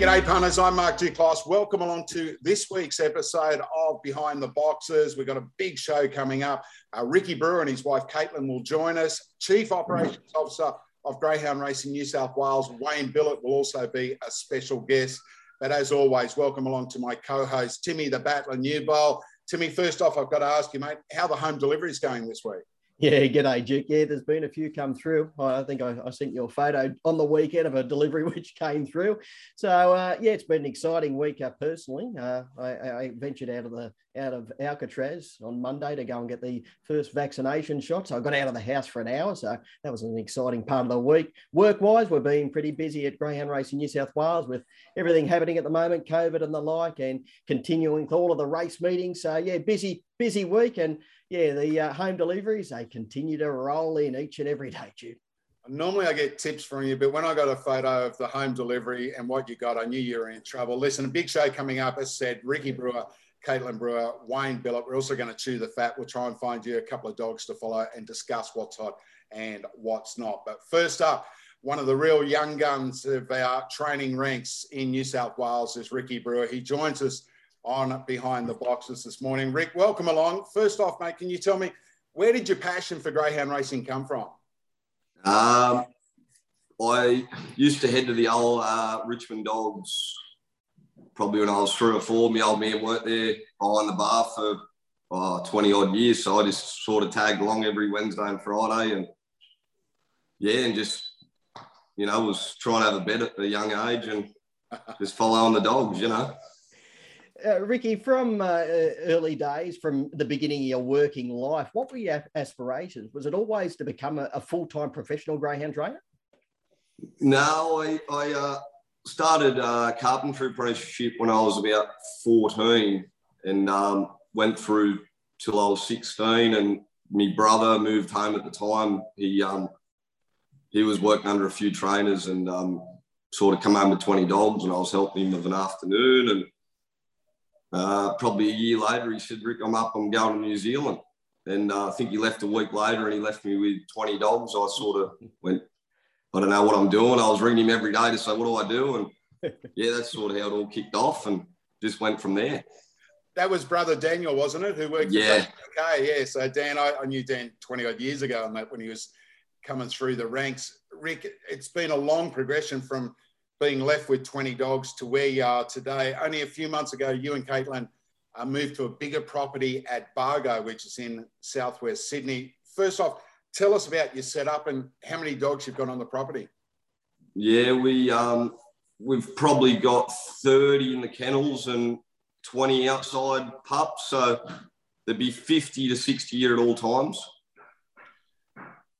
G'day, punters. I'm Mark Duclos. Welcome along to this week's episode of Behind the Boxes. We've got a big show coming up. Uh, Ricky Brewer and his wife Caitlin will join us. Chief Operations Officer of Greyhound Racing New South Wales, Wayne Billett, will also be a special guest. But as always, welcome along to my co-host Timmy the Battler Newbold. Timmy, first off, I've got to ask you, mate, how the home delivery is going this week? Yeah, g'day, Duke. Yeah, there's been a few come through. I think I, I, sent you a photo on the weekend of a delivery which came through. So uh, yeah, it's been an exciting week uh, personally. Uh, I, I, ventured out of the out of Alcatraz on Monday to go and get the first vaccination shot. So I got out of the house for an hour. So that was an exciting part of the week. Work-wise, we're being pretty busy at Greyhound Racing in New South Wales with everything happening at the moment, COVID and the like, and continuing all of the race meetings. So yeah, busy, busy week and yeah, the uh, home deliveries, they continue to roll in each and every day, Jude. Normally I get tips from you, but when I got a photo of the home delivery and what you got, I knew you were in trouble. Listen, a big show coming up. As said, Ricky Brewer, Caitlin Brewer, Wayne Billett. We're also going to chew the fat. We'll try and find you a couple of dogs to follow and discuss what's hot and what's not. But first up, one of the real young guns of our training ranks in New South Wales is Ricky Brewer. He joins us on Behind the Boxes this morning. Rick, welcome along. First off, mate, can you tell me where did your passion for greyhound racing come from? Um, I used to head to the old uh, Richmond Dogs probably when I was three or four. My old man worked there behind the bar for oh, 20 odd years. So I just sort of tagged along every Wednesday and Friday and yeah, and just, you know, was trying to have a bet at a young age and just following the dogs, you know. Uh, Ricky, from uh, uh, early days, from the beginning of your working life, what were your aspirations? Was it always to become a, a full time professional greyhound trainer? No, I, I uh, started uh, carpentry apprenticeship when I was about 14 and um, went through till I was 16. And my brother moved home at the time. He, um, he was working under a few trainers and um, sort of come home with 20 dogs, and I was helping him of an afternoon. And uh, probably a year later, he said, Rick, I'm up, I'm going to New Zealand. And uh, I think he left a week later and he left me with 20 dogs. I sort of went, I don't know what I'm doing. I was ringing him every day to say, what do I do? And yeah, that's sort of how it all kicked off and just went from there. That was brother Daniel, wasn't it? Who worked yeah. Okay, yeah. So Dan, I, I knew Dan 20 odd years ago and that when he was coming through the ranks. Rick, it's been a long progression from being left with 20 dogs to where you are today. Only a few months ago, you and Caitlin uh, moved to a bigger property at Bargo, which is in southwest Sydney. First off, tell us about your setup and how many dogs you've got on the property. Yeah, we um, we've probably got 30 in the kennels and 20 outside pups, so there'd be 50 to 60 here at all times.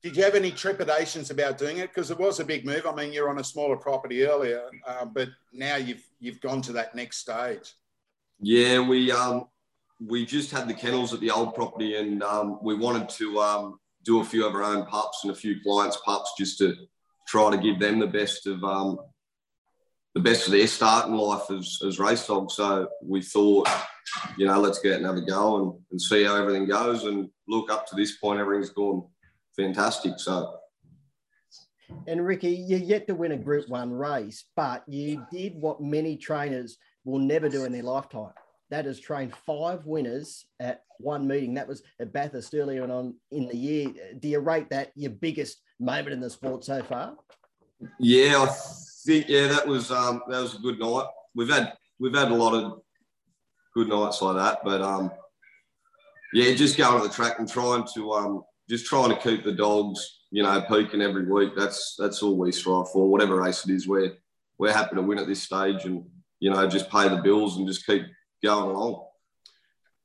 Did you have any trepidations about doing it? Because it was a big move. I mean, you're on a smaller property earlier, uh, but now you've you've gone to that next stage. Yeah, we um, we just had the kennels at the old property, and um, we wanted to um, do a few of our own pups and a few clients' pups just to try to give them the best of um, the best of their start in life as, as race dogs. So we thought, you know, let's get and have a go and, and see how everything goes. And look, up to this point, everything's gone fantastic. So. And Ricky, you're yet to win a Group One race, but you did what many trainers will never do in their lifetime. That is train five winners at one meeting. That was at Bathurst earlier on in the year. Do you rate that your biggest moment in the sport so far? Yeah, I think yeah, that was um, that was a good night. We've had we've had a lot of good nights like that, but um, yeah, just going to the track and trying to um, just trying to keep the dogs, you know, peaking every week. That's that's all we strive for. Whatever race it is, we're we're happy to win at this stage, and you know, just pay the bills and just keep going along.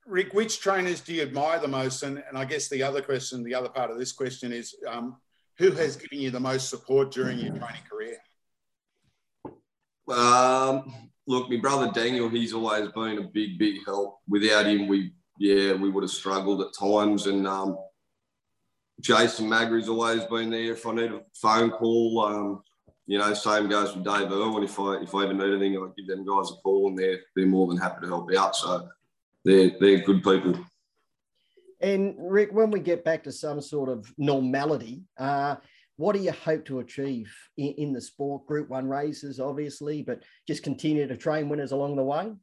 Rick, which trainers do you admire the most? And, and I guess the other question, the other part of this question is, um, who has given you the most support during your training career? Um, look, my brother Daniel, he's always been a big, big help. Without him, we yeah, we would have struggled at times. And um, Jason Magri's always been there if I need a phone call. Um, you know, same goes with Dave Irwin. If I if I ever need anything, I give them guys a call, and they're they're more than happy to help out. So they're they're good people. And Rick, when we get back to some sort of normality, uh, what do you hope to achieve in, in, the sport? Group one races, obviously, but just continue to train winners along the way.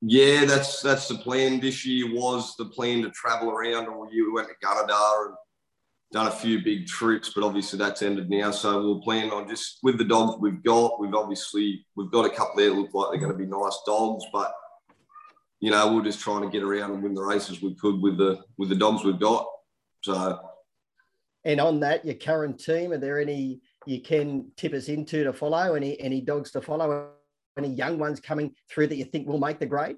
Yeah, that's that's the plan. This year was the plan to travel around all year. We went to Gunnedah and done a few big trips, but obviously that's ended now. So we'll plan on just with the dogs we've got. We've obviously we've got a couple there that look like they're going to be nice dogs, but you know we're just trying to get around and win the races we could with the with the dogs we've got. So. And on that, your current team, are there any you can tip us into to follow? Any any dogs to follow? Any young ones coming through that you think will make the grade?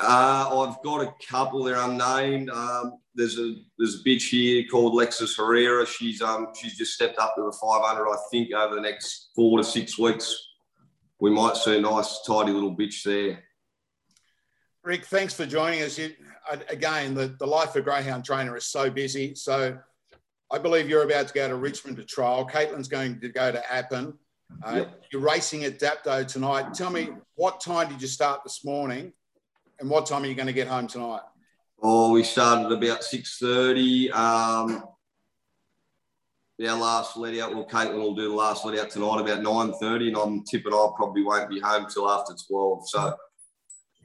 Uh, I've got a couple. They're unnamed. Um, there's a there's a bitch here called Lexus Herrera. She's um she's just stepped up to the 500. I think over the next four to six weeks, we might see a nice tidy little bitch there. Rick, thanks for joining us. You, again, the, the life of greyhound trainer is so busy. So I believe you're about to go to Richmond to trial. Caitlin's going to go to Appin. Uh, yep. You're racing at Dapto tonight. Tell me, what time did you start this morning? And what time are you going to get home tonight? Oh, we started about six thirty. Um, our last let out. Well, Caitlin will do the last let out tonight about nine thirty, and I'm tipping I probably won't be home till after twelve. So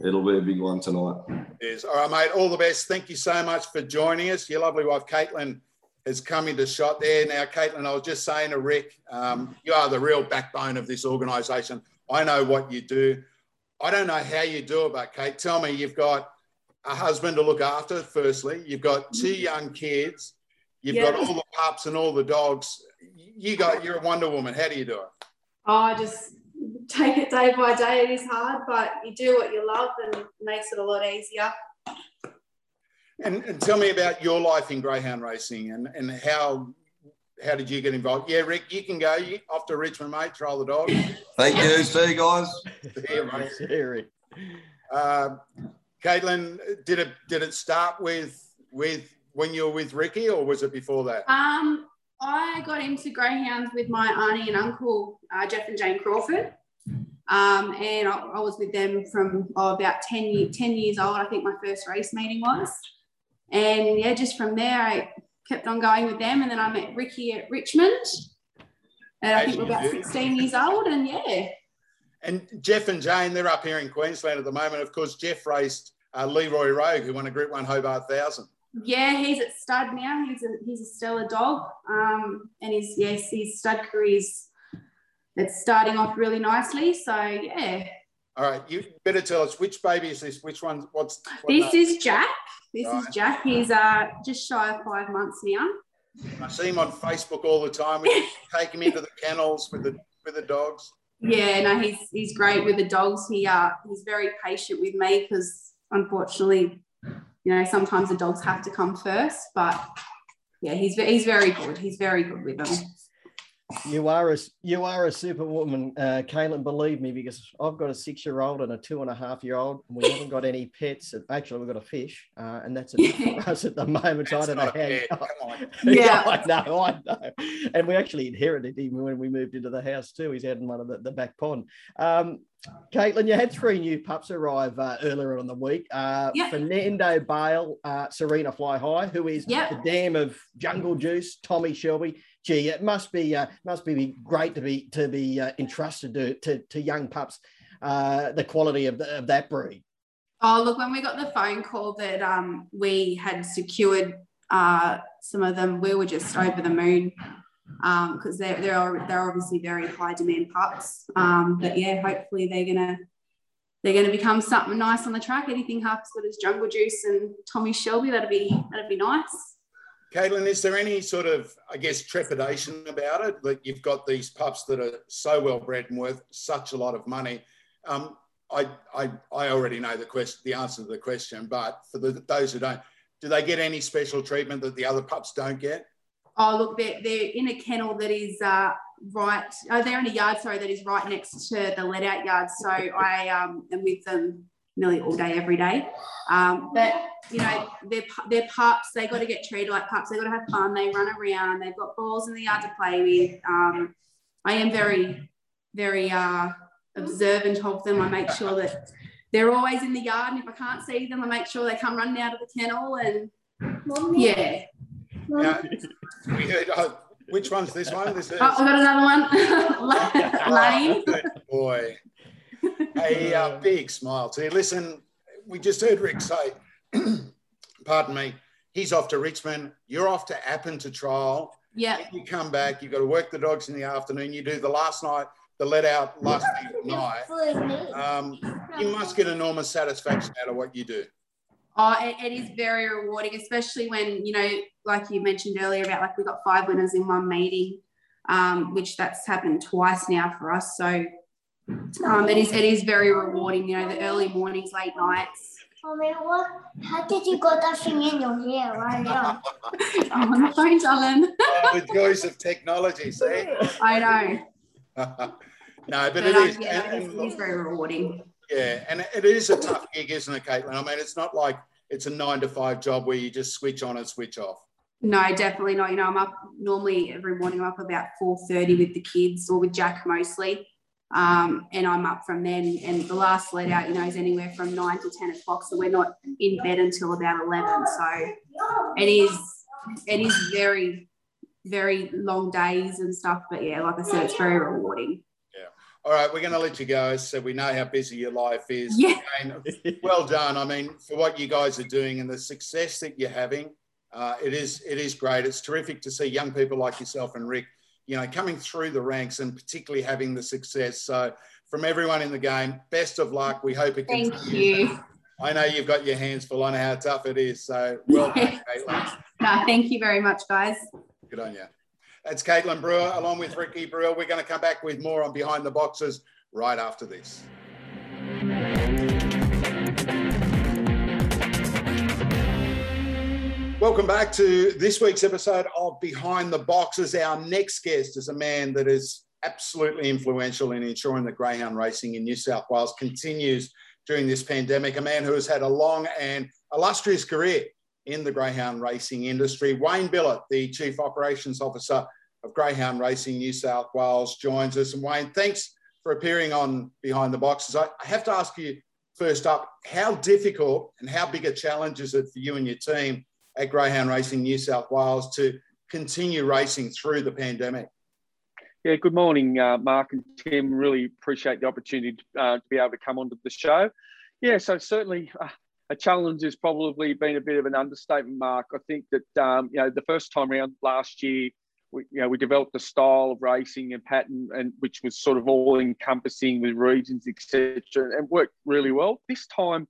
it'll be a big one tonight. Yes. All right, mate. All the best. Thank you so much for joining us. Your lovely wife, Caitlin, has come into shot there. Now, Caitlin, I was just saying to Rick, um, you are the real backbone of this organisation. I know what you do. I don't know how you do it, but Kate, tell me you've got a husband to look after, firstly. You've got two mm-hmm. young kids. You've yeah. got all the pups and all the dogs. You got you're a Wonder Woman. How do you do it? Oh, I just take it day by day. It is hard, but you do what you love and it makes it a lot easier. And, and tell me about your life in greyhound racing and, and how how did you get involved? Yeah, Rick, you can go. You off to Richmond, mate. Trial the dog. Thank you. See you guys. See you, mate. See you, Rick. Uh, Caitlin, did it did it start with with when you were with Ricky, or was it before that? Um, I got into greyhounds with my auntie and uncle, uh, Jeff and Jane Crawford. Um, and I, I, was with them from oh, about 10, year, 10 years old. I think my first race meeting was. And yeah, just from there, I kept on going with them. And then I met Ricky at Richmond. And I think we're about 16 years old. And yeah. And Jeff and Jane, they're up here in Queensland at the moment. Of course, Jeff raced uh, Leroy Rogue, who won a Group 1 Hobart 1000. Yeah, he's at stud now. He's a, he's a stellar dog. Um, and his, yes, his stud career's it's starting off really nicely. So, yeah. All right, you better tell us which baby is this? Which one? What's what this name? is Jack. This right. is Jack. He's uh just shy of five months now. I see him on Facebook all the time. We take him into the kennels with the with the dogs. Yeah, no, he's he's great with the dogs. He uh he's very patient with me because unfortunately, you know, sometimes the dogs have to come first. But yeah, he's he's very good. He's very good with them. You are a you are a superwoman, uh, Caitlin. Believe me, because I've got a six year old and a two and a half year old, and we haven't got any pets. Actually, we've got a fish, uh, and that's enough for us at the moment. I don't know how. You, Come on. yeah, I know, I know. And we actually inherited him when we moved into the house too. He's out in one of the, the back pond. Um, Caitlin, you had three new pups arrive uh, earlier on the week. Uh, yep. Fernando Bale, uh, Serena Fly High, who is yep. the dam of Jungle Juice, Tommy Shelby. Gee, it must be uh, must be great to be to be uh, entrusted to, to, to young pups. Uh, the quality of, the, of that breed. Oh, look, when we got the phone call that um, we had secured uh, some of them, we were just over the moon because um, they're, they're, they're obviously very high demand pups. Um, but yeah, hopefully they're gonna they're gonna become something nice on the track. Anything half as good as Jungle Juice and Tommy Shelby, that'd be that'd be nice. Caitlin, is there any sort of, I guess, trepidation about it that you've got these pups that are so well bred and worth such a lot of money? Um, I, I, I already know the question, the answer to the question, but for the, those who don't, do they get any special treatment that the other pups don't get? Oh, look, they're, they're in a kennel that is uh, right, oh, they're in a yard, sorry, that is right next to the let out yard. So I um, am with them nearly all day, every day. Um, but, you know, they're, they're pups, they got to get treated like pups, they got to have fun, they run around, they've got balls in the yard to play with. Um, I am very, very uh, observant of them. I make sure that they're always in the yard, and if I can't see them, I make sure they come running out of the kennel and yeah. Now, we heard, uh, Which one's this one? This is. Oh, I've got another one. Lane. Good boy. A uh, big smile to you. Listen, we just heard Rick say, pardon me, he's off to Richmond. You're off to Appin to trial. Yeah. You come back, you've got to work the dogs in the afternoon. You do the last night, the let out last night. Um, you must get enormous satisfaction out of what you do. Oh, it, it is very rewarding, especially when, you know, like you mentioned earlier about like we got five winners in one meeting, um, which that's happened twice now for us. So um, it is it is very rewarding, you know, the early mornings, late nights. Mommy, what? How did you got that thing in your hair right now? I'm on the phone, Alan. Oh, the joys of technology, see? I know. no, but, But, it um, is. yeah, and- it is, and it is very rewarding. Yeah, and it is a tough gig, isn't it, Caitlin? I mean, it's not like it's a nine to five job where you just switch on and switch off. No, definitely not. You know, I'm up normally every morning. I'm up about four thirty with the kids or with Jack mostly, um, and I'm up from then. And the last let out, you know, is anywhere from nine to ten o'clock. So we're not in bed until about eleven. So it is it is very very long days and stuff. But yeah, like I said, it's very rewarding. Yeah. All right, we're going to let you go. So we know how busy your life is. Yeah. Well done. I mean, for what you guys are doing and the success that you're having, uh, it is it is great. It's terrific to see young people like yourself and Rick, you know, coming through the ranks and particularly having the success. So from everyone in the game, best of luck. We hope it Thank continues. you. I know you've got your hands full. I know how tough it is. So well done, Caitlin. No, thank you very much, guys. Good on you. That's Caitlin Brewer along with Ricky Brewer. We're going to come back with more on Behind the Boxes right after this. Welcome back to this week's episode of Behind the Boxes. Our next guest is a man that is absolutely influential in ensuring that greyhound racing in New South Wales continues during this pandemic. A man who has had a long and illustrious career in the greyhound racing industry. Wayne Billett, the Chief Operations Officer of Greyhound Racing New South Wales, joins us. And Wayne, thanks for appearing on Behind the Boxes. I have to ask you first up, how difficult and how big a challenge is it for you and your team at Greyhound Racing New South Wales to continue racing through the pandemic? Yeah, good morning, uh, Mark and Tim. Really appreciate the opportunity uh, to be able to come onto the show. Yeah, so certainly uh, a challenge has probably been a bit of an understatement, Mark. I think that um, you know the first time around last year, we, you know, we developed a style of racing and pattern, and which was sort of all encompassing with regions, etc., and worked really well. This time,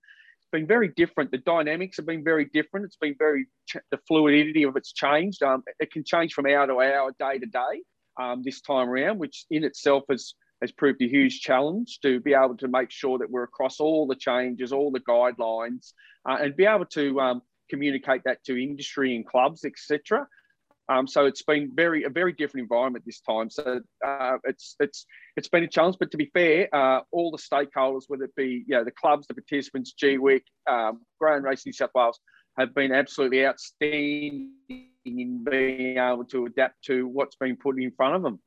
been very different. The dynamics have been very different. It's been very the fluidity of it's changed. Um, it can change from hour to hour, day to day um, this time around, which in itself has has proved a huge challenge to be able to make sure that we're across all the changes, all the guidelines, uh, and be able to um, communicate that to industry and clubs, etc. Um, so it's been very a very different environment this time. So uh, it's it's it's been a challenge. But to be fair, uh, all the stakeholders, whether it be you know the clubs, the participants, GWIC, um, Greyhound Racing New South Wales, have been absolutely outstanding in being able to adapt to what's been put in front of them.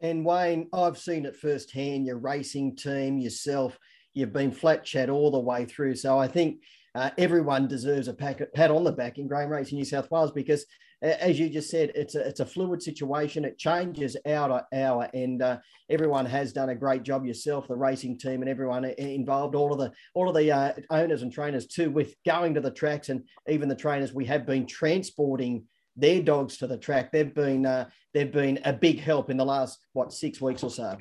And Wayne, I've seen it firsthand. Your racing team, yourself, you've been flat chat all the way through. So I think uh, everyone deserves a pat, on the back in Greyhound Racing New South Wales because, as you just said, it's a it's a fluid situation. It changes hour to hour, and uh, everyone has done a great job. Yourself, the racing team, and everyone involved, all of the all of the uh, owners and trainers too, with going to the tracks, and even the trainers. We have been transporting their dogs to the track. They've been uh, they've been a big help in the last what six weeks or so.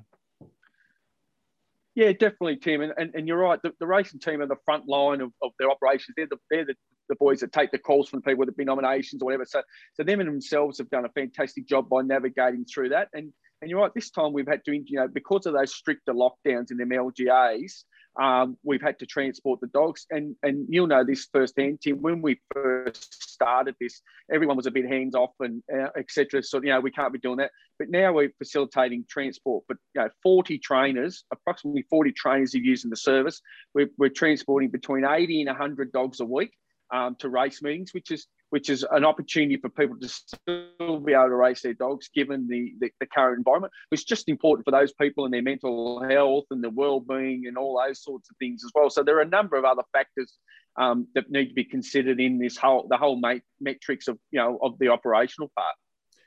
Yeah, definitely, Tim. And, and, and you're right. The, the racing team are the front line of, of their operations. They're the they're the, the boys that take the calls from people, whether it be nominations or whatever. So so them and themselves have done a fantastic job by navigating through that. And and you're right. This time we've had to, you know, because of those stricter lockdowns in them LGAs, um, we've had to transport the dogs. And and you'll know this firsthand, Tim. When we first started this, everyone was a bit hands off and uh, etc. So you know we can't be doing that. But now we're facilitating transport. But you know, 40 trainers, approximately 40 trainers are using the service. We're, we're transporting between 80 and 100 dogs a week um, to race meetings, which is which is an opportunity for people to still be able to race their dogs given the, the, the current environment. It's just important for those people and their mental health and their well-being and all those sorts of things as well. So there are a number of other factors um, that need to be considered in this whole the whole metrics of you know of the operational part.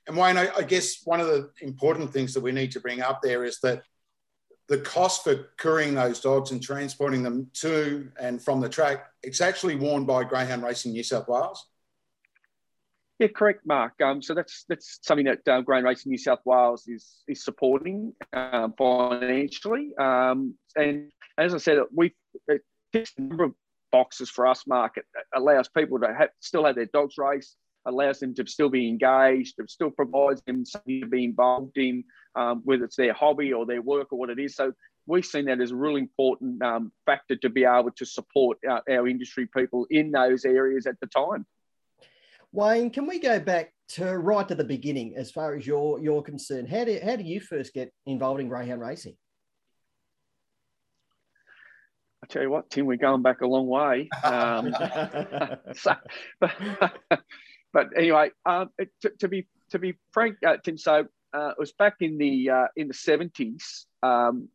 And Wayne, I, I guess one of the important things that we need to bring up there is that the cost for curing those dogs and transporting them to and from the track, it's actually worn by Greyhound Racing New South Wales. Yeah, correct, Mark. Um, so that's that's something that uh, Greyhound Racing New South Wales is is supporting um, financially. Um, and as I said, we a number of boxes for us, Mark. It allows people to have, still have their dogs race, allows them to still be engaged, it still provides them something to be involved in um, whether it's their hobby or their work or what it is. So we've seen that as a really important um, factor to be able to support our, our, industry people in those areas at the time. Wayne, can we go back to right to the beginning as far as you're, you're concerned? How do, how do you first get involved in greyhound racing? I tell you what, Tim, we're going back a long way. Um, so, but, but, anyway, um, to, to, be to be frank, uh, Tim, so uh, it was back in the uh, in the seventies, um,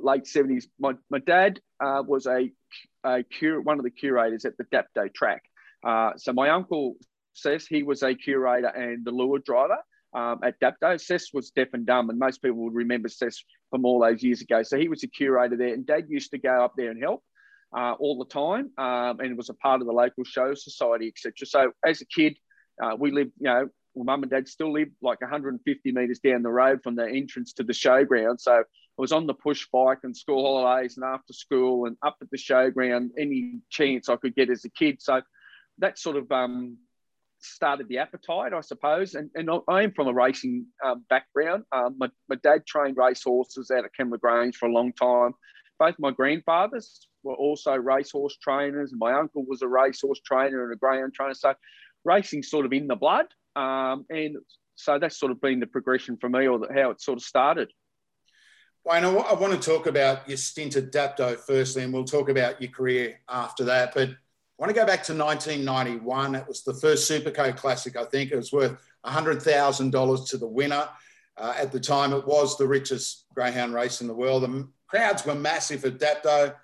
late seventies. My, my dad uh, was a, a cur- one of the curators at the Dapto track. Uh, so my uncle says he was a curator and the lure driver um, at Dapto. Cess was deaf and dumb, and most people would remember Cess from all those years ago. So he was a curator there, and Dad used to go up there and help. Uh, all the time, um, and was a part of the local show society, etc. So as a kid, uh, we lived, you know, well, mum and dad still lived like 150 metres down the road from the entrance to the showground. So I was on the push bike and school holidays and after school and up at the showground any chance I could get as a kid. So that sort of um, started the appetite, I suppose. And, and I am from a racing um, background. Um, my, my dad trained race horses out at Kembla Grange for a long time. Both my grandfathers were also racehorse trainers. And my uncle was a racehorse trainer and a greyhound trainer. So racing sort of in the blood. Um, and so that's sort of been the progression for me or the, how it sort of started. Wayne, I want to talk about your stint at Dapto firstly, and we'll talk about your career after that. But I want to go back to 1991. It was the first Superco Classic, I think. It was worth $100,000 to the winner. Uh, at the time, it was the richest greyhound race in the world. The crowds were massive at Dapto.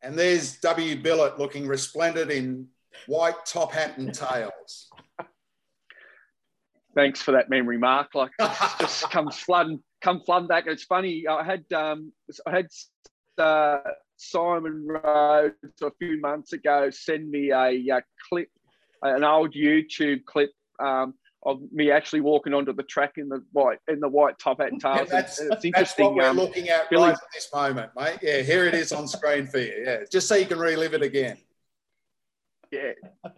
And there's W. Billett looking resplendent in white top hat and tails thanks for that memory, Mark. Like just comes flooding, come flooding back. It's funny. I had um, I had uh, Simon Rhodes a few months ago send me a, a clip, an old YouTube clip. Um, of me actually walking onto the track in the white in the white top hat and tails. Yeah, that's, it's interesting. That's what we're um, looking at Billy, right at this moment, mate. Yeah, here it is on screen for you. Yeah, just so you can relive it again. Yeah,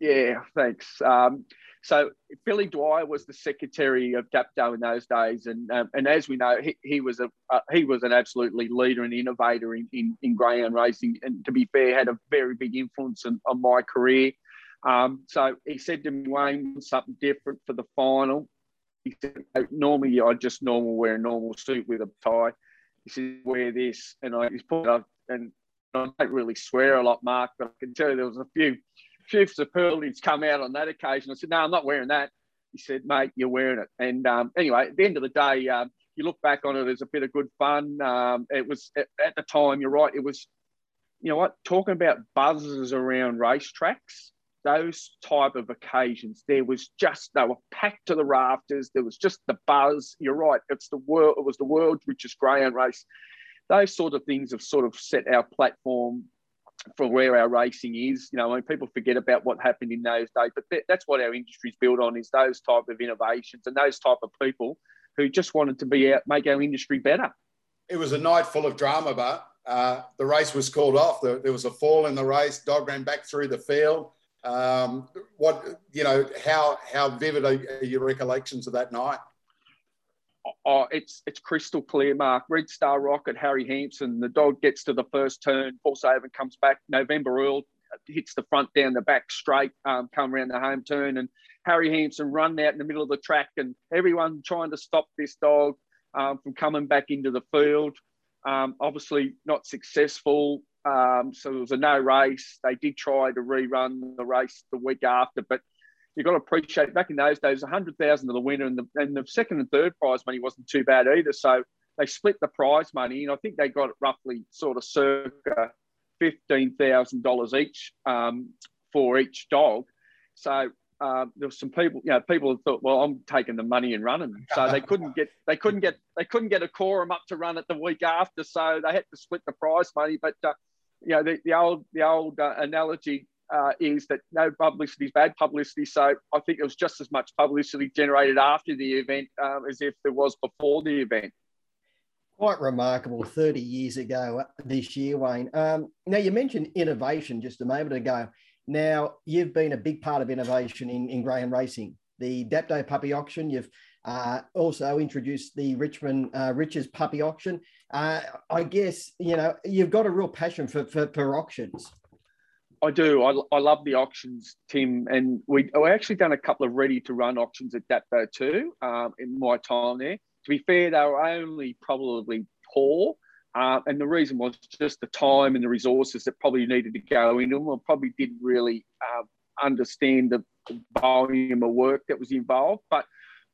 yeah. Thanks. Um, so Billy Dwyer was the secretary of Dapto in those days, and um, and as we know, he, he was a uh, he was an absolutely leader and innovator in, in, in greyhound racing, and to be fair, had a very big influence on, on my career. Um, so he said to me, Wayne, something different for the final. He said, normally I just normal wear a normal suit with a tie. He said, wear this, and I just put up, and I don't really swear a lot, Mark, but I can tell you there was a few chief superlatives come out on that occasion. I said, no, I'm not wearing that. He said, mate, you're wearing it. And um, anyway, at the end of the day, um, you look back on it as a bit of good fun. Um, it was at, at, the time, you're right, it was, you know what, talking about buzzes around racetracks, those type of occasions, there was just, they were packed to the rafters. There was just the buzz. You're right, it's the world, it was the world's richest greyhound race. Those sort of things have sort of set our platform for where our racing is. You know, people forget about what happened in those days, but that's what our industry's built on is those type of innovations and those type of people who just wanted to be out, make our industry better. It was a night full of drama, but uh, the race was called off. There, was a fall in the race. Dog ran back through the field. Um, what you know? How how vivid are your recollections of that night? Oh, it's it's crystal clear, Mark. Red Star Rocket, Harry Hampson. The dog gets to the first turn, falls over comes back. November Earl hits the front down the back straight, um, come around the home turn, and Harry Hampson run out in the middle of the track, and everyone trying to stop this dog um, from coming back into the field. Um, obviously, not successful. Um, so it was a no race. They did try to rerun the race the week after, but you've got to appreciate back in those days, 100,000 to the winner and the, and the second and third prize money wasn't too bad either. So they split the prize money and I think they got roughly sort of circa $15,000 each um, for each dog. So uh, there were some people, you know, people thought, well, I'm taking the money and running, so they couldn't get, they couldn't get, they couldn't get a quorum up to run it the week after, so they had to split the prize money. But uh, you know, the, the old, the old uh, analogy uh, is that no publicity is bad publicity. So I think it was just as much publicity generated after the event um, as if there was before the event. Quite remarkable 30 years ago this year, Wayne. Um, now, you mentioned innovation just a moment ago. Now, you've been a big part of innovation in, in greyhound racing. The Dapto puppy auction, you've uh, also introduced the Richmond uh, Riches puppy auction. Uh, I guess, you know, you've got a real passion for, for, for auctions. I do. I, I love the auctions, Tim, and we we actually done a couple of ready to run auctions at Dapto too um, in my time there. To be fair, they were only probably poor, uh, and the reason was just the time and the resources that probably needed to go into them. I probably didn't really uh, understand the volume of work that was involved. But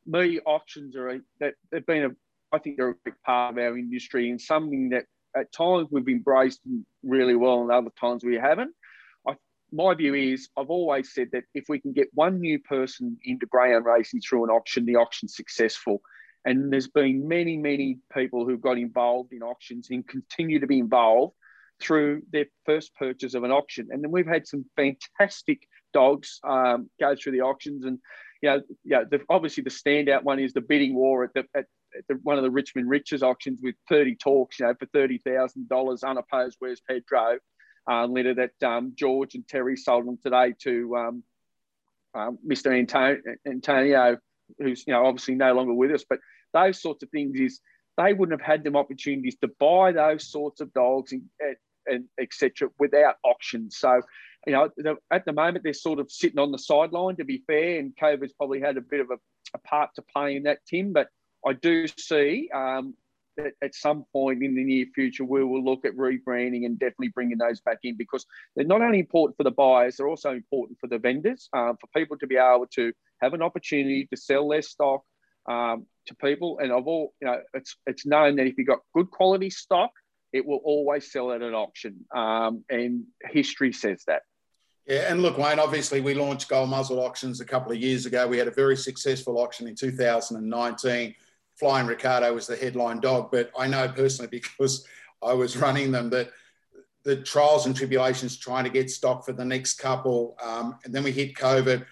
me, auctions are that they've been a I think they're a big part of our industry and something that at times we've embraced really well and other times we haven't my view is I've always said that if we can get one new person into greyhound racing through an auction, the auction's successful. And there's been many, many people who've got involved in auctions and continue to be involved through their first purchase of an auction. And then we've had some fantastic dogs um, go through the auctions. And, you know, you know the, obviously the standout one is the bidding war at, the, at, at the, one of the Richmond Riches auctions with 30 talks, you know, for $30,000 unopposed Where's Pedro uh, letter that um, George and Terry sold them today to um, uh, Mr. Antonio, Antonio, who's you know obviously no longer with us. But those sorts of things is they wouldn't have had them opportunities to buy those sorts of dogs and, and etc. without auctions. So you know at the moment they're sort of sitting on the sideline. To be fair, and COVID's probably had a bit of a, a part to play in that, Tim. But I do see um, at, at some point in the near future, we will look at rebranding and definitely bringing those back in because they're not only important for the buyers, they're also important for the vendors, um, for people to be able to have an opportunity to sell their stock um, to people. And of all, you know, it's it's known that if you've got good quality stock, it will always sell at an auction, um, and history says that. Yeah, and look, Wayne, obviously we launched Gold Muzzle Auctions a couple of years ago. We had a very successful auction in 2019 Flying Ricardo was the headline dog, but I know personally because I was running them that the trials and tribulations trying to get stock for the next couple, um, and then we hit COVID.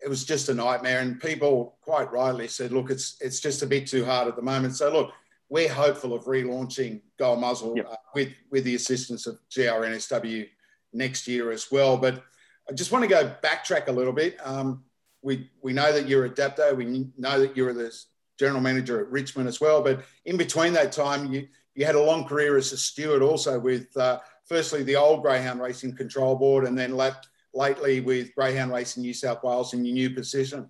It was just a nightmare, and people quite rightly said, "Look, it's it's just a bit too hard at the moment." So look, we're hopeful of relaunching Gold Muzzle yep. uh, with with the assistance of GRNSW next year as well. But I just want to go backtrack a little bit. Um, we we know that you're a Dapto. We know that you're the general manager at Richmond as well. But in between that time, you, you had a long career as a steward also with uh, firstly the old Greyhound Racing Control Board and then lately with Greyhound Racing New South Wales in your new position.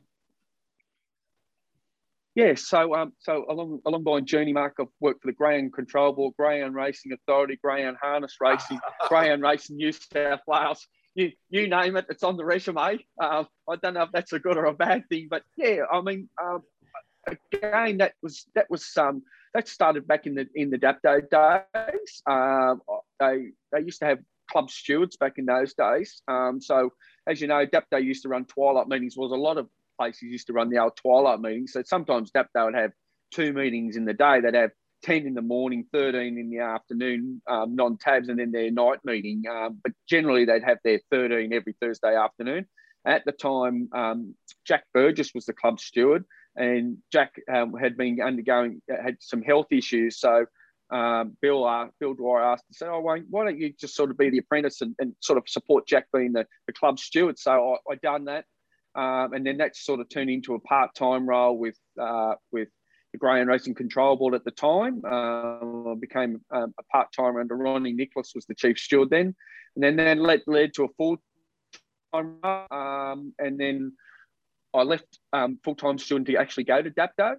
Yeah, so um, so along along my journey, Mark, I've worked for the Greyhound Control Board, Greyhound Racing Authority, Greyhound Harness Racing, Greyhound Racing New South Wales. You you name it, it's on the resume. Uh, I don't know if that's a good or a bad thing, but yeah, I mean, um, again, that was that was um, that started back in the in the Dapto days. Um, they they used to have club stewards back in those days. Um, so as you know, Dapto used to run twilight meetings. Was a lot of places used to run the old twilight meetings. So sometimes Dapto would have two meetings in the day. They'd have 10 in the morning, 13 in the afternoon, um, non tabs, and then their night meeting. Um, but generally, they'd have their 13 every Thursday afternoon. At the time, um, Jack Burgess was the club steward and Jack um, had been undergoing had some health issues. So um, Bill uh, Bill Dwyer asked to say, "Oh, why don't you just sort of be the apprentice and, and sort of support Jack being the, the club steward?" So I, I done that, um, and then that sort of turned into a part time role with uh, with the Greyhound Racing Control Board at the time. Um, I became um, a part timer under Ronnie Nicholas was the chief steward then, and then that led led to a full time, um, and then I left um, full time student to actually go to Dapto.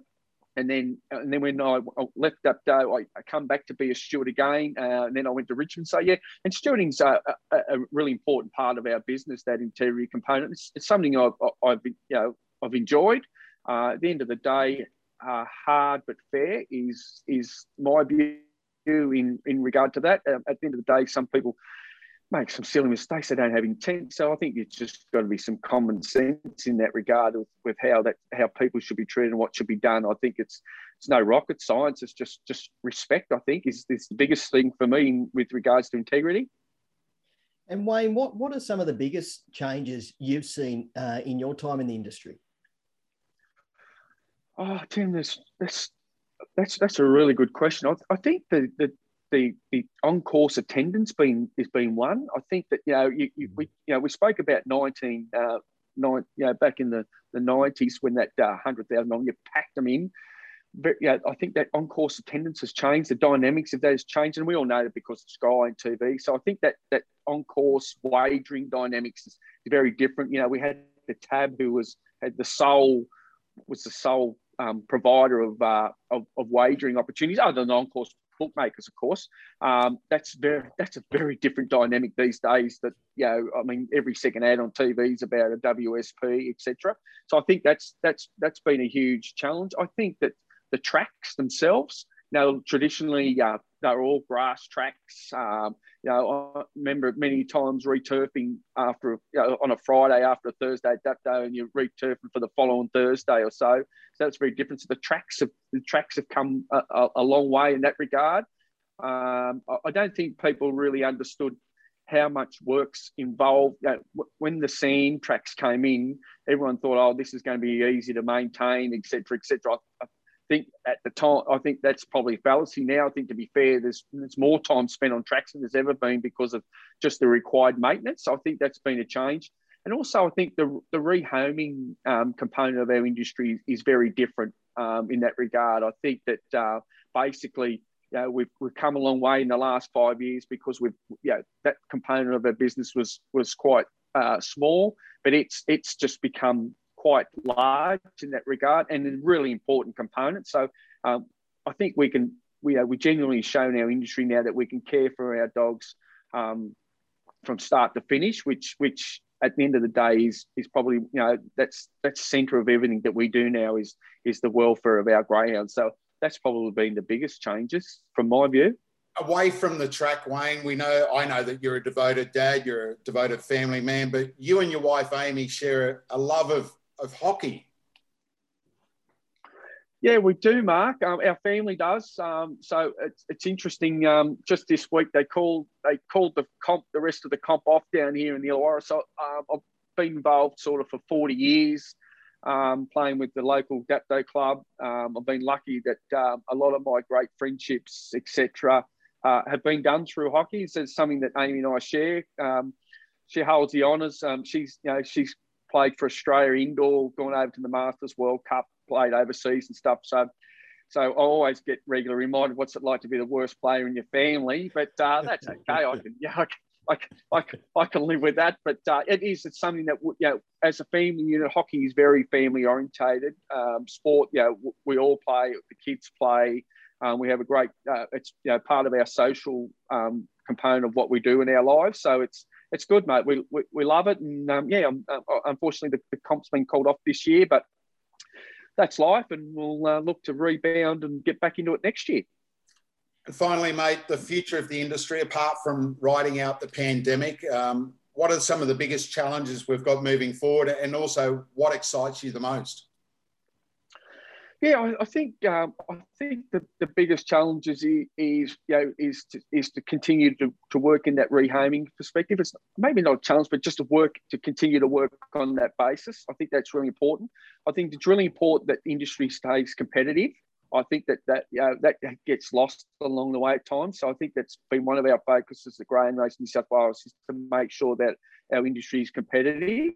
And then, and then when I left Dapto, I, I come back to be a steward again. Uh, and then I went to Richmond. So yeah, and stewarding's a, a, a really important part of our business. That interior component. It's, it's something I've, I've you know I've enjoyed. Uh, at the end of the day, uh, hard but fair is is my view in in regard to that. Um, at the end of the day, some people make some silly mistakes. They don't have intent. So I think it's just got to be some common sense in that regard with, with how that how people should be treated and what should be done. I think it's it's no rocket science. It's just just respect. I think is is the biggest thing for me with regards to integrity. And Wayne, what what are some of the biggest changes you've seen uh, in your time in the industry? Oh, Tim, there's, that's that's that's a really good question. I, I think the, the the the on course attendance been has been one. I think that you know you, you, we you know we spoke about nineteen uh, nine you know back in the the nineties when that uh, hundred thousand on you packed them in. But yeah, I think that on course attendance has changed. The dynamics of that has changed, and we all know that because of Sky and TV. So I think that that on course wagering dynamics is very different. You know, we had the tab who was had the sole was the sole um, provider of, uh, of, of wagering opportunities, other than on course bookmakers, of course. Um, that's very that's a very different dynamic these days. That you know, I mean, every second ad on TV is about a WSP, etc. So I think that's that's that's been a huge challenge. I think that the tracks themselves. Now, traditionally, uh, they're all grass tracks. Um, you know, I remember many times returfing after you know, on a Friday after a Thursday that day, and you're returfing for the following Thursday or so. So that's very different. So the tracks have the tracks have come a, a, a long way in that regard. Um, I, I, don't think people really understood how much work's involved. You know, when the sand tracks came in, everyone thought, "Oh, this is going to be easy to maintain, etc., etc." I, think at the time, I think that's probably a fallacy now. I think to be fair, there's there's more time spent on tracks than there's ever been because of just the required maintenance. I think that's been a change. And also, I think the, the rehoming um, component of our industry is very different um, in that regard. I think that uh, basically, you know, we've, we've come a long way in the last five years because we've, you know, that component of our business was was quite uh, small, but it's it's just become quite large in that regard and a really important component. So um, I think we can, we, uh, we genuinely shown our industry now that we can care for our dogs um, from start to finish, which, which at the end of the day is, is probably, you know, that's, that's center of everything that we do now is, is the welfare of our greyhounds. So that's probably been the biggest changes from my view away from the track, Wayne, we know I know that you're a devoted dad, you're a devoted family man, but you and your wife Amy share a love of of hockey. Yeah, we do, Mark. Um, our family does. Um, so it's, it's interesting. Um, just this week, they called they called the comp the rest of the comp off down here in the Illawarra. So um, I've been involved sort of for forty years, um, playing with the local Dapto club. Um, I've been lucky that a lot of my great friendships, etc., uh, have been done through hockey. So it's something that Amy and I share. she holds the honours. she's you know she's played for Australia indoor, gone over to the Masters World Cup, played overseas and stuff. So, so I always get regular reminded what's it like to be the worst player in your family. But uh, that's okay. I can, yeah, I can, I can, I can, I can live with that. But uh, it is it's something that you know, as a family unit, hockey is very family orientated. Um, sport, you know, we all play. The kids play. Um, we have a great. Uh, it's you know part of our social um, component of what we do in our lives. So it's it's good, mate. We, we, we love it. And um, yeah, um, uh, unfortunately, the, the, comp's been called off this year, but that's life. And we'll uh, look to rebound and get back into it next year. And finally, mate, the future of the industry, apart from riding out the pandemic, um, what are some of the biggest challenges we've got moving forward? And also, what excites you the most? Yeah, I, I think um, I think the, the biggest challenge is, is you know is to, is to continue to, to work in that rehoming perspective. It's maybe not a challenge, but just to work to continue to work on that basis. I think that's really important. I think it's really important that industry stays competitive. I think that that you know, that gets lost along the way at times. So I think that's been one of our focuses at Greyhound Racing New South Wales is to make sure that our industry is competitive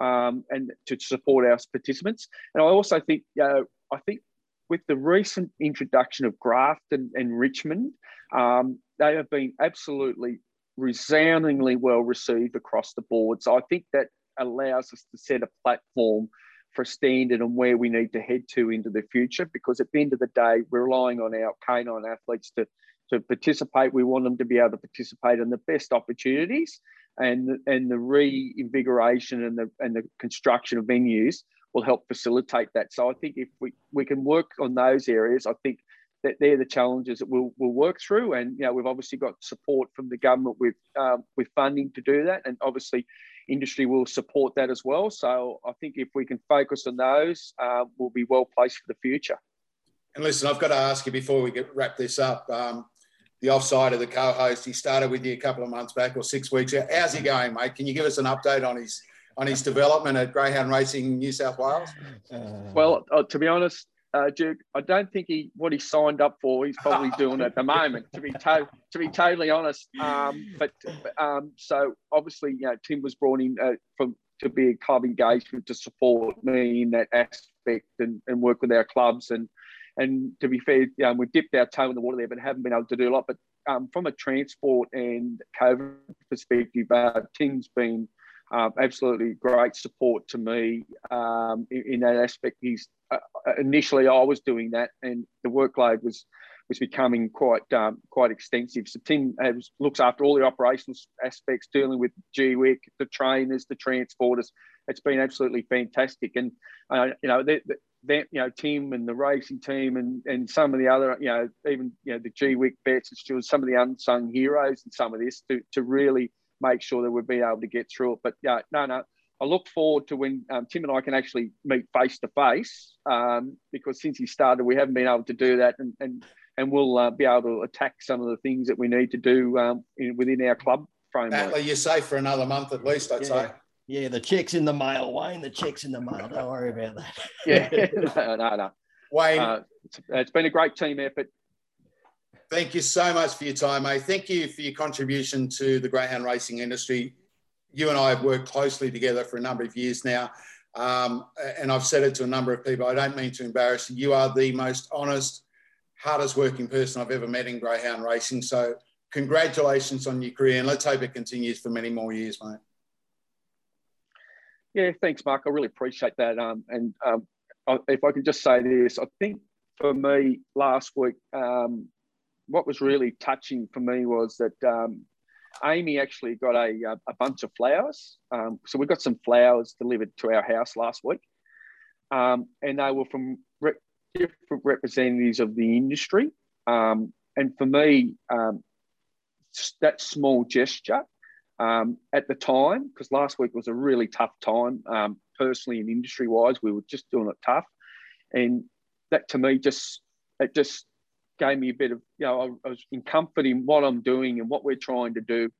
um, and to support our participants. And I also think you I think with the recent introduction of graft and, and Richmond, um, they have been absolutely resoundingly well received across the board. So I think that allows us to set a platform for a standard and where we need to head to into the future. Because at the end of the day, we're relying on our canine athletes to, to participate. We want them to be able to participate in the best opportunities and, and the reinvigoration and the, and the construction of venues will help facilitate that. So I think if we, we can work on those areas, I think that they're the challenges that we'll, we'll work through. And, you know, we've obviously got support from the government with, um, with funding to do that. And obviously, industry will support that as well. So I think if we can focus on those, uh, we'll be well placed for the future. And listen, I've got to ask you before we get, wrap this up. Um, the offside of the co-host, he started with you a couple of months back or six weeks. How's he going, mate? Can you give us an update on his on his development at Greyhound Racing New South Wales? Well, uh, to be honest, uh, Duke, I don't think he what he signed up for. He's probably doing at the moment. To be to, to be totally honest, um, but um, so obviously, you know, Tim was brought in uh, from to be a club engagement to support me in that aspect and, and work with our clubs and and to be fair, um, we've dipped our toe in the water there, but haven't been able to do a lot. But um, from a transport and COVID perspective, uh, Tim's been um, absolutely great support to me um, in, in, that aspect. He's uh, initially I was doing that, and the workload was was becoming quite um, quite extensive. So Tim has, looks after all the operational aspects, dealing with GWIC, the trainers, the transporters. It's been absolutely fantastic, and uh, you know the, you know Tim and the racing team and and some of the other you know even you know the GWIC vets and stewards, some of the unsung heroes and some of this to to really make sure that we'll be able to get through it. But yeah, no, no. I look forward to when um, Tim and I can actually meet face to face because since he started, we haven't been able to do that, and and, and we'll uh, be able to attack some of the things that we need to do um, in, within our club framework. Atlee, you're safe for another month at least, I'd yeah. say. Yeah, the check's in the mail, Wayne. The check's in the mail. Don't worry about that. yeah, no, no, no. Wayne, uh, it's, it's been a great team effort. Thank you so much for your time, mate. Thank you for your contribution to the greyhound racing industry. You and I have worked closely together for a number of years now. Um, and I've said it to a number of people. I don't mean to embarrass you. You are the most honest, hardest working person I've ever met in greyhound racing. So, congratulations on your career, and let's hope it continues for many more years, mate. Yeah, thanks, Mark. I really appreciate that. Um, and um, if I can just say this, I think for me last week, um, what was really touching for me was that um, Amy actually got a, a bunch of flowers. Um, so we got some flowers delivered to our house last week, um, and they were from re- different representatives of the industry. Um, and for me, um, that small gesture um, at the time, because last week was a really tough time personally and industry wise, we were just doing it tough, and that to me just it just gave me a bit of, you know, I, was in comfort in what I'm doing and what we're trying to do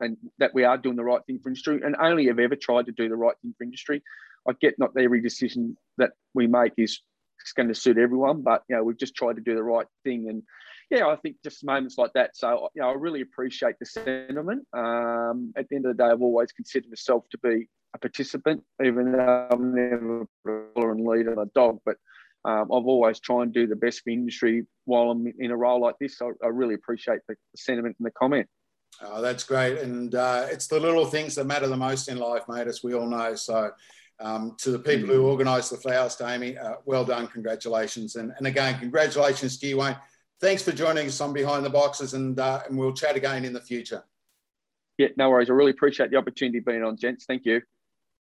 and that we are doing the right thing for industry and only have ever tried to do the right thing for industry. I get not every decision that we make is going to suit everyone, but you know we've just tried to do the right thing. And yeah, I think just moments like that. So you know, I really appreciate the sentiment. Um, at the end of the day, I've always considered myself to be a participant, even though I'm never a and leader on a dog. But um, I've always tried and do the best for industry while I'm in a role like this. I, I really appreciate the, the, sentiment and the comment. Oh, that's great. And uh, it's the little things that matter the most in life, mate, as we all know. So, um, to the people who organised the flowers, to Amy, uh, well done. Congratulations. And, and again, congratulations to you, Wayne. Thanks for joining us on Behind the Boxes, and, uh, and we'll chat again in the future. Yeah, no worries. I really appreciate the opportunity being on, gents. Thank you.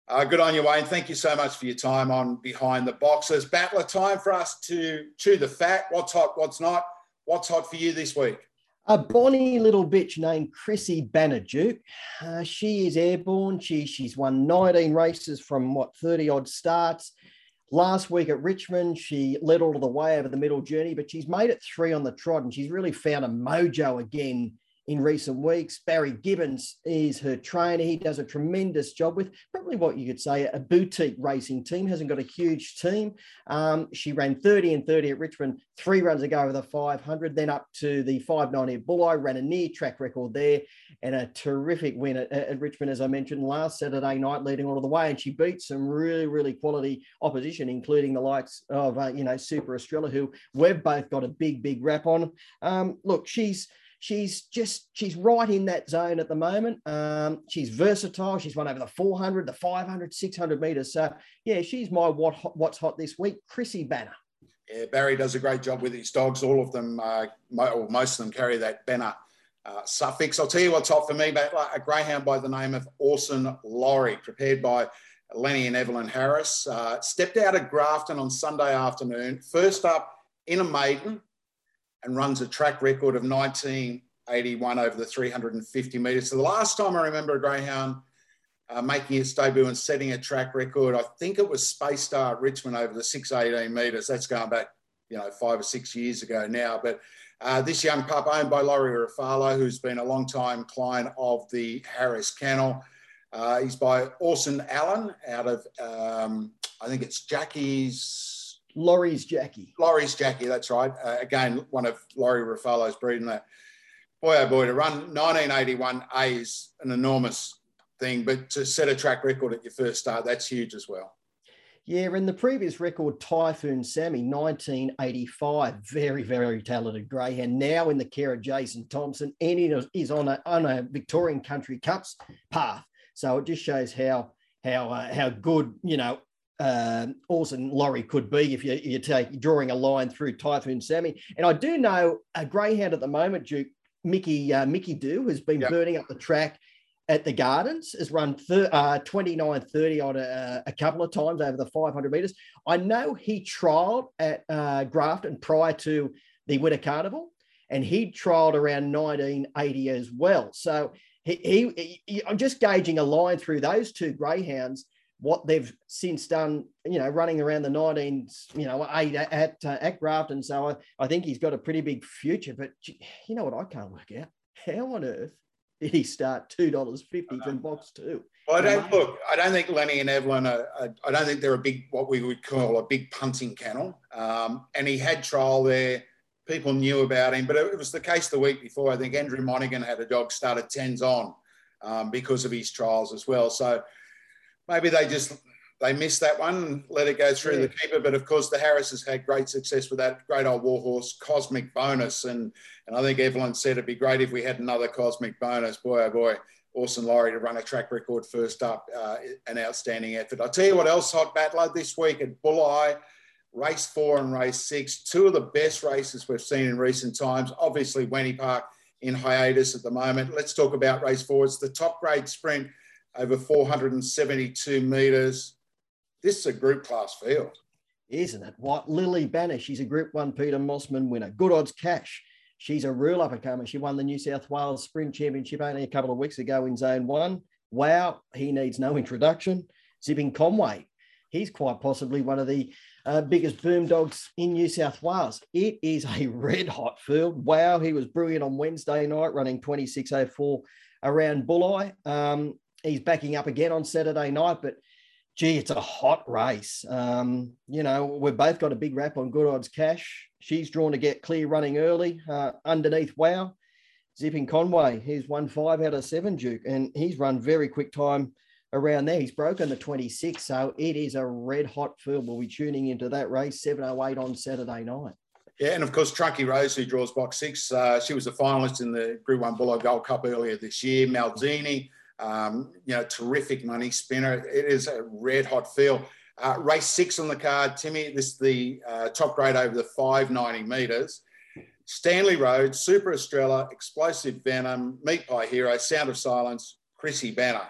Uh, good on you, Wayne. Thank you so much for your time on Behind the Boxes. Battler, time for us to chew the fat. What's hot, what's not? What's hot for you this week? A bonny little bitch named Chrissy Bannerduke. Uh, she is airborne. She, she's won 19 races from what, 30 odd starts. Last week at Richmond, she led all the way over the middle journey, but she's made it three on the trot and she's really found a mojo again in recent weeks. Barry Gibbons is her trainer. He does a tremendous job with probably what you could say a boutique racing team. Hasn't got a huge team. Um, she ran 30 and 30 at Richmond three runs ago over the 500, then up to the 590 at Bulli. Ran a near track record there and a terrific win at, at Richmond, as I mentioned last Saturday night, leading all of the way. And she beat some really, really quality opposition, including the likes of, uh, you know, Super Estrella, who we've both got a big, big rap on. Um, look, she's she's just she's right in that zone at the moment. Um, she's versatile. She's won over the 400, the 500, 600 meters. So yeah, she's my what what's hot this week. Chrissy Banner. Yeah, Barry does a great job with his dogs. All of them, uh, most of them, carry that Banner uh, suffix. I'll tell you what's hot for me, but a greyhound by the name of Orson Laurie, prepared by Lenny and Evelyn Harris, uh, stepped out of Grafton on Sunday afternoon. First up in a maiden, and runs a track record of 1981 over the 350 metres. So the last time I remember a greyhound uh, making its debut and setting a track record, I think it was Space Star at Richmond over the 618 metres. That's going back, you know, five or six years ago now. But uh, this young pup owned by Laurie Ruffalo, who's been a long time client of the Harris Kennel. Uh, he's by Orson Allen out of, um, I think it's Jackie's. Laurie's Jackie. Laurie's Jackie, that's right. Uh, again, one of Laurie Ruffalo's breeding that. Boy, oh boy, to run 1981 A is an enormous thing, but to set a track record at your first start, that's huge as well. Yeah, in the previous record, Typhoon Sammy, 1985, very, very talented greyhound. Now in the care of Jason Thompson, and he is on a, on a Victorian Country Cups path. So it just shows how how uh, how good you know uh, Orson Laurie could be if you, you take drawing a line through Typhoon Sammy. And I do know a greyhound at the moment, Duke Mickey uh, Mickey Do has been yep. burning up the track at the Gardens has run thir- uh, 29 30 on a, a, couple of times over the 500 meters. I know he trialed at uh, Grafton prior to the Winter Carnival, and he trialed around 1980 as well. So he, he, he, I'm just gauging a line through those two greyhounds. What they've since done, you know, running around the 19s, you know, eight at at, uh, at Grafton. So I, I think he's got a pretty big future. But you know what? I can't work out how on earth did he start two dollars fifty from box two? Well, I don't look. I don't think Lenny and Evelyn are, are, I don't think they're a big what we would call a big punting kennel. Um, and he had trial there. People knew about him, but it, was the case the week before. I think Andrew Monaghan had a dog started tens on um, because of his trials as well. So maybe they just they missed that one and let it go through yeah. the keeper. But of course, the Harris has had great success with that great old warhorse, Cosmic Bonus. And, and I think Evelyn said it'd be great if we had another Cosmic Bonus. Boy, oh boy, Orson Laurie to run a track record first up, uh, an outstanding effort. I'll tell you what else, hot battler this week at Bulli, race four and race six, two of the best races we've seen in recent times. Obviously, Wenny Park in hiatus at the moment. Let's talk about race four. It's the top grade sprint over 472 metres this is a group class field. Isn't it? What Lily Banner, she's a Group One Peter Mosman winner. Good odds cash. She's a real up and comer. She won the New South Wales Sprint Championship only a couple of weeks ago in Zone One. Wow, he needs no introduction. Zipping Conway, he's quite possibly one of the uh, biggest boom dogs in New South Wales. It is a red hot field. Wow, he was brilliant on Wednesday night, running 26.04 around Bulli. Um, he's backing up again on Saturday night, but gee, it's a hot race. Um, you know, we've both got a big rap on good odds cash. She's drawn to get clear running early uh, underneath wow. Zipping Conway, he's won five out of seven, Duke, and he's run very quick time around there. He's broken the 26, so it is a red hot field. We'll be tuning into that race, 708 on Saturday night. Yeah, and of course, Trunky Rose, who draws box six, uh, she was a finalist in the Group One Bulli Gold Cup earlier this year. Malzini, um, you know, terrific money spinner. It is a red hot field. Uh, race six on the card, Timmy. This is the uh, top grade over the 590 metres. Stanley Road, Super Estrella, Explosive Venom, Meat Pie Hero, Sound of Silence, Chrissy Banner.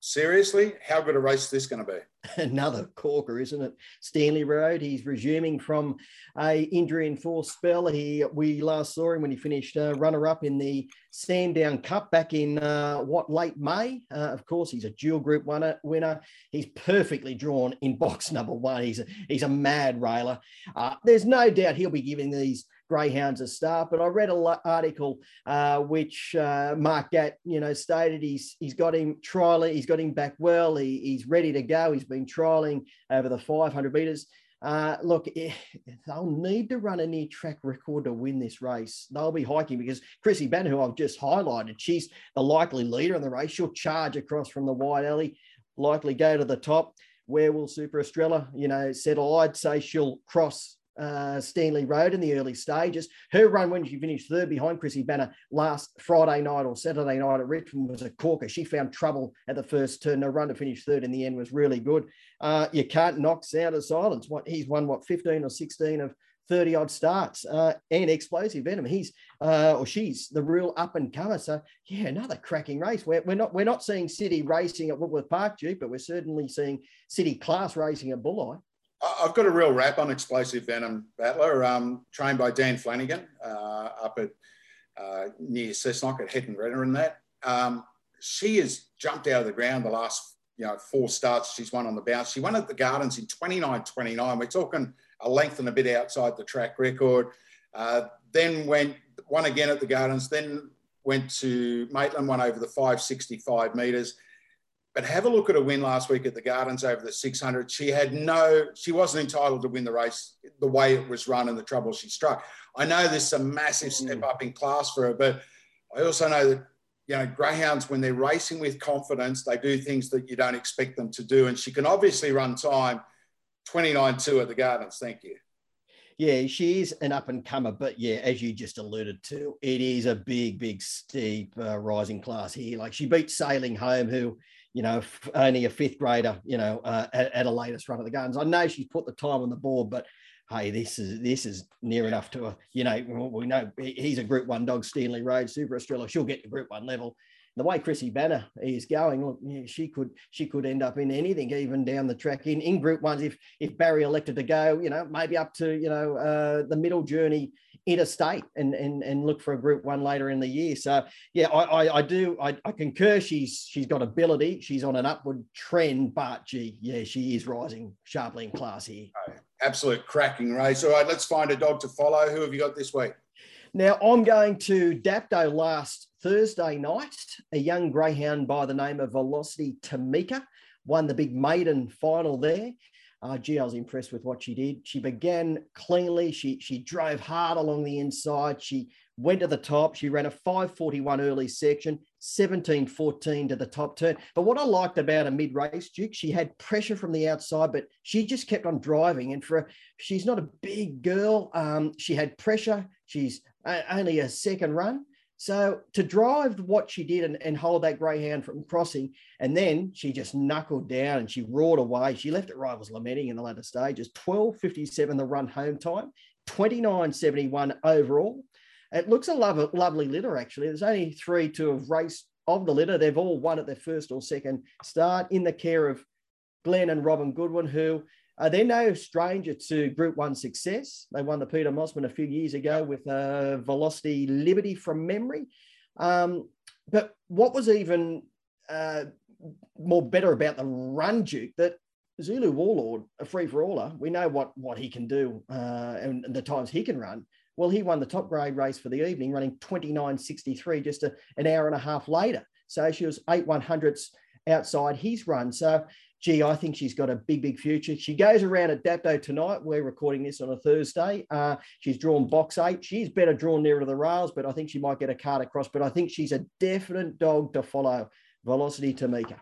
Seriously, how good a race is this going to be? Another corker, isn't it? Stanley Road. He's resuming from a injury enforced spell. He we last saw him when he finished uh, runner up in the Sandown Cup back in uh, what late May. Uh, of course, he's a dual group winner. Winner. He's perfectly drawn in box number one. He's a, he's a mad railer. Uh, there's no doubt he'll be giving these greyhounds a start. But I read an article uh, which uh, Mark Gatt, you know, stated he's he's got him trialing, he's got him back well, he, he's ready to go. He's been trialing over the 500 meters. Uh, look, eh, they'll need to run a near track record to win this race. They'll be hiking because Chrissy Banner, who I've just highlighted, she's the likely leader in the race. She'll charge across from the wide alley, likely go to the top. Where will Super Estrella, you know, settle? I'd say she'll cross uh, Stanley Road in the early stages. Her run when she finished third behind Chrissy Banner last Friday night or Saturday night at Richmond was a corker. She found trouble at the first turn. Her run to finish third in the end was really good. Uh, you can't knock Sound of Silence. What he's won what 15 or 16 of 30 odd starts uh, and explosive venom. He's uh, or she's the real up and comer. So yeah, another cracking race. We're, we're not we're not seeing City racing at Wentworth Park, Duke, but we're certainly seeing City class racing at Bulli. I've got a real rap on Explosive Venom Battler, um, trained by Dan Flanagan uh, up at uh, near Cessnock at Heddon Greta and that. Um, she has jumped out of the ground the last you know four starts she's won on the bounce. She won at the Gardens in 29-29. We're talking a length and a bit outside the track record. Uh, then went won again at the Gardens. Then went to Maitland, won over the 565 metres. But have a look at a win last week at the Gardens over the 600. She had no, she wasn't entitled to win the race the way it was run and the trouble she struck. I know there's a massive mm. step up in class for her, but I also know that, you know, greyhounds, when they're racing with confidence, they do things that you don't expect them to do. And she can obviously run time 29 2 at the Gardens. Thank you. Yeah, she is an up and comer, but yeah, as you just alluded to, it is a big, big, steep uh, rising class here. Like she beat Sailing Home, who you know, only a fifth grader, you know, uh, at, at, a latest run of the guns. I know she's put the time on the board, but hey, this is this is near enough to a, you know, we know he's a Group One dog, Stanley Road, Super Estrella. She'll get to Group One level. The way Chrissy Banner is going, look, she could she could end up in anything, even down the track in in Group Ones. If if Barry elected to go, you know, maybe up to you know uh, the middle journey interstate and, and and look for a group one later in the year. So yeah, I I, I do I, I, concur. She's she's got ability. She's on an upward trend, but gee, yeah, she is rising sharply in class here. Absolute cracking race. All right, let's find a dog to follow. Who have you got this week? Now I'm going to Dapto last Thursday night. A young greyhound by the name of Velocity Tamika won the big maiden final there. Uh, gee, I was impressed with what she did. She began cleanly. She she drove hard along the inside. She went to the top. She ran a 541 early section, 1714 to the top turn. But what I liked about a mid race, Duke, she had pressure from the outside, but she just kept on driving. And for a, she's not a big girl. Um, she had pressure. She's only a second run. So to drive what she did and, and hold that greyhound from crossing, and then she just knuckled down and she roared away. She left at rivals lamenting in the latter stages. 12.57 the run home time, 29.71 overall. It looks a love, lovely litter, actually. There's only three to have raced of the litter. They've all won at their first or second start in the care of Glenn and Robin Goodwin, who uh, they're no stranger to Group One success. They won the Peter Mosman a few years ago with uh, Velocity Liberty from memory. Um, but what was even uh, more better about the run, Duke, that Zulu Warlord, a free for aller, we know what what he can do uh, and, and, the times he can run. Well, he won the top grade race for the evening, running 29.63 just a, an hour and a half later. So she was eight one hundredths outside his run. So gee, I think she's got a big, big future. She goes around at Dapto tonight. We're recording this on a Thursday. Uh, she's drawn box eight. She's better drawn nearer to the rails, but I think she might get a card across. But I think she's a definite dog to follow. Velocity Tamika.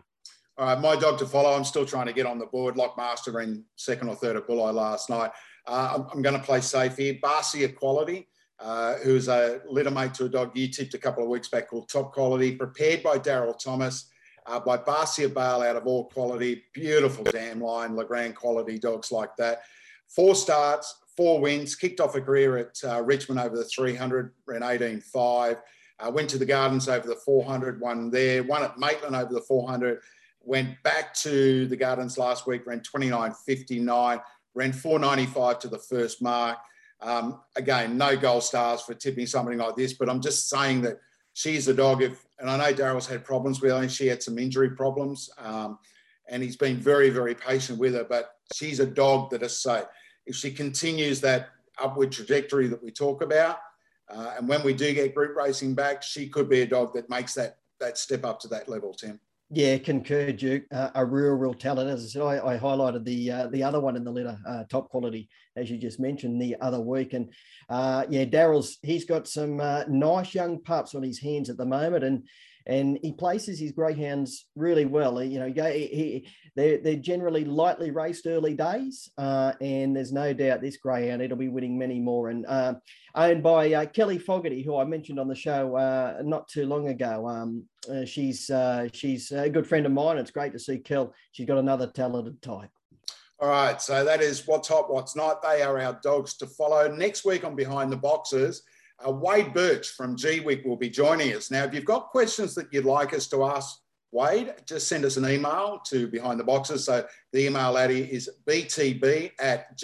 All right, my dog to follow. I'm still trying to get on the board. Lockmaster in second or third at Bulli last night. Uh, I'm, I'm going to play safe here. Barcia Quality, uh, who's a litter mate to a dog you tipped a couple of weeks back called Top Quality, prepared by Daryl Thomas uh, by Barcia Bale out of all quality, beautiful dam line, Legrand quality dogs like that. Four starts, four wins, kicked off a career at uh, Richmond over the 300, ran 18.5, uh, went to the Gardens over the 400, won there, won at Maitland over the 400, went back to the Gardens last week, ran 29.59, ran 495 to the first mark. Um, again, no gold stars for tipping something like this, but I'm just saying that she's a dog. If and I know Daryl's had problems with her, and she had some injury problems, um, and he's been very, very patient with her. But she's a dog that is so. If she continues that upward trajectory that we talk about, uh, and when we do get group racing back, she could be a dog that makes that that step up to that level, Tim. Yeah, concur, Duke. Uh, a real, real talent. As I said, I, I highlighted the uh, the other one in the litter, uh, top quality, as you just mentioned the other week. And uh, yeah, Daryl's he's got some uh, nice young pups on his hands at the moment, and and he places his greyhounds really well. You know, he, he, they're, they're generally lightly raced early days, uh, and there's no doubt this greyhound it'll be winning many more. And owned by uh, Kelly Fogarty, who I mentioned on the show uh, not too long ago. Um, uh, she's uh, she's a good friend of mine. It's great to see Kel. She's got another talented type. All right, so that is what's hot, what's not. They are our dogs to follow. Next week on Behind the Boxes, uh, Wade Birch from GWIC will be joining us. Now, if you've got questions that you'd like us to ask Wade, just send us an email to Behind the Boxes. So the email addy is btb at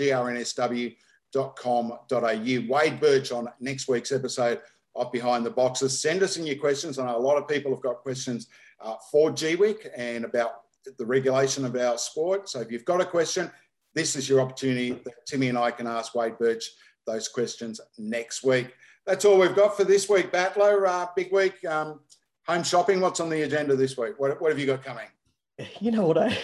grnsw.com.au. Wade Birch on next week's episode of Behind the Boxes. Send us in your questions. I know a lot of people have got questions uh, for GWIC and about the regulation of our sport. So if you've got a question, this is your opportunity that Timmy and I can ask Wade Birch those questions next week. That's all we've got for this week. Battler, uh, big week. Um, home shopping. What's on the agenda this week? What, what have you got coming? You know what I,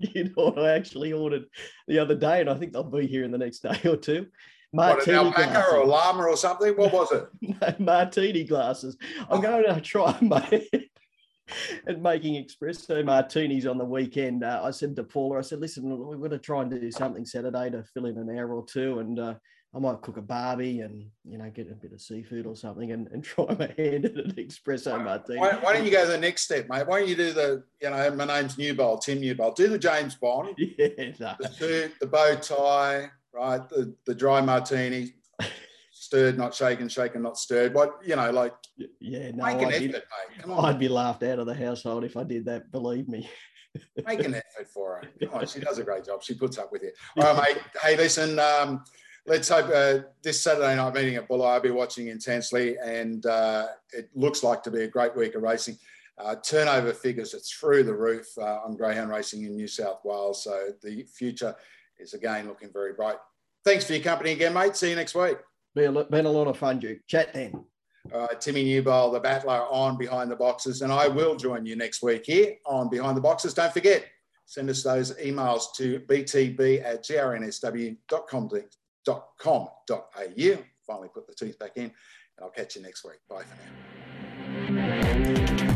you know what I actually ordered the other day, and I think they'll be here in the next day or two. Martini what, an alpaca glasses. or a llama or something? What was it? martini glasses. I'm going to try my and making espresso martinis on the weekend. Uh, I said to Paula, I said, listen, we're going to try and do something Saturday to fill in an hour or two. And uh, I might cook a barbie and, you know, get a bit of seafood or something and, and try my hand at an espresso martini. Why, why, don't you go to the next step, mate? Why don't you do the, you know, my name's Newbold, Tim Newbold. Do the James Bond, yeah, no. the suit, the bow tie, right? The, the dry martini, stirred, not shaken, shaken, not stirred. What you know, like yeah, no, make an I'd effort, be, mate. Come on. I'd be laughed out of the household if I did that. Believe me. make an effort for her. Come on, she does a great job. She puts up with it. All right, mate. Hey, listen. Um, let's hope uh, this Saturday night meeting at Bulli, I'll be watching intensely, and uh, it looks like to be a great week of racing. Uh, turnover figures are through the roof uh, on greyhound racing in New South Wales, so the future is again looking very bright. Thanks for your company again, mate. See you next week. Been a, been a lot of fun, Duke. Chat then. Timmy Newbold, the battler on Behind the Boxes, and I will join you next week here on Behind the Boxes. Don't forget, send us those emails to btb at grnsw.com.au. Finally put the teeth back in, and I'll catch you next week. Bye for now.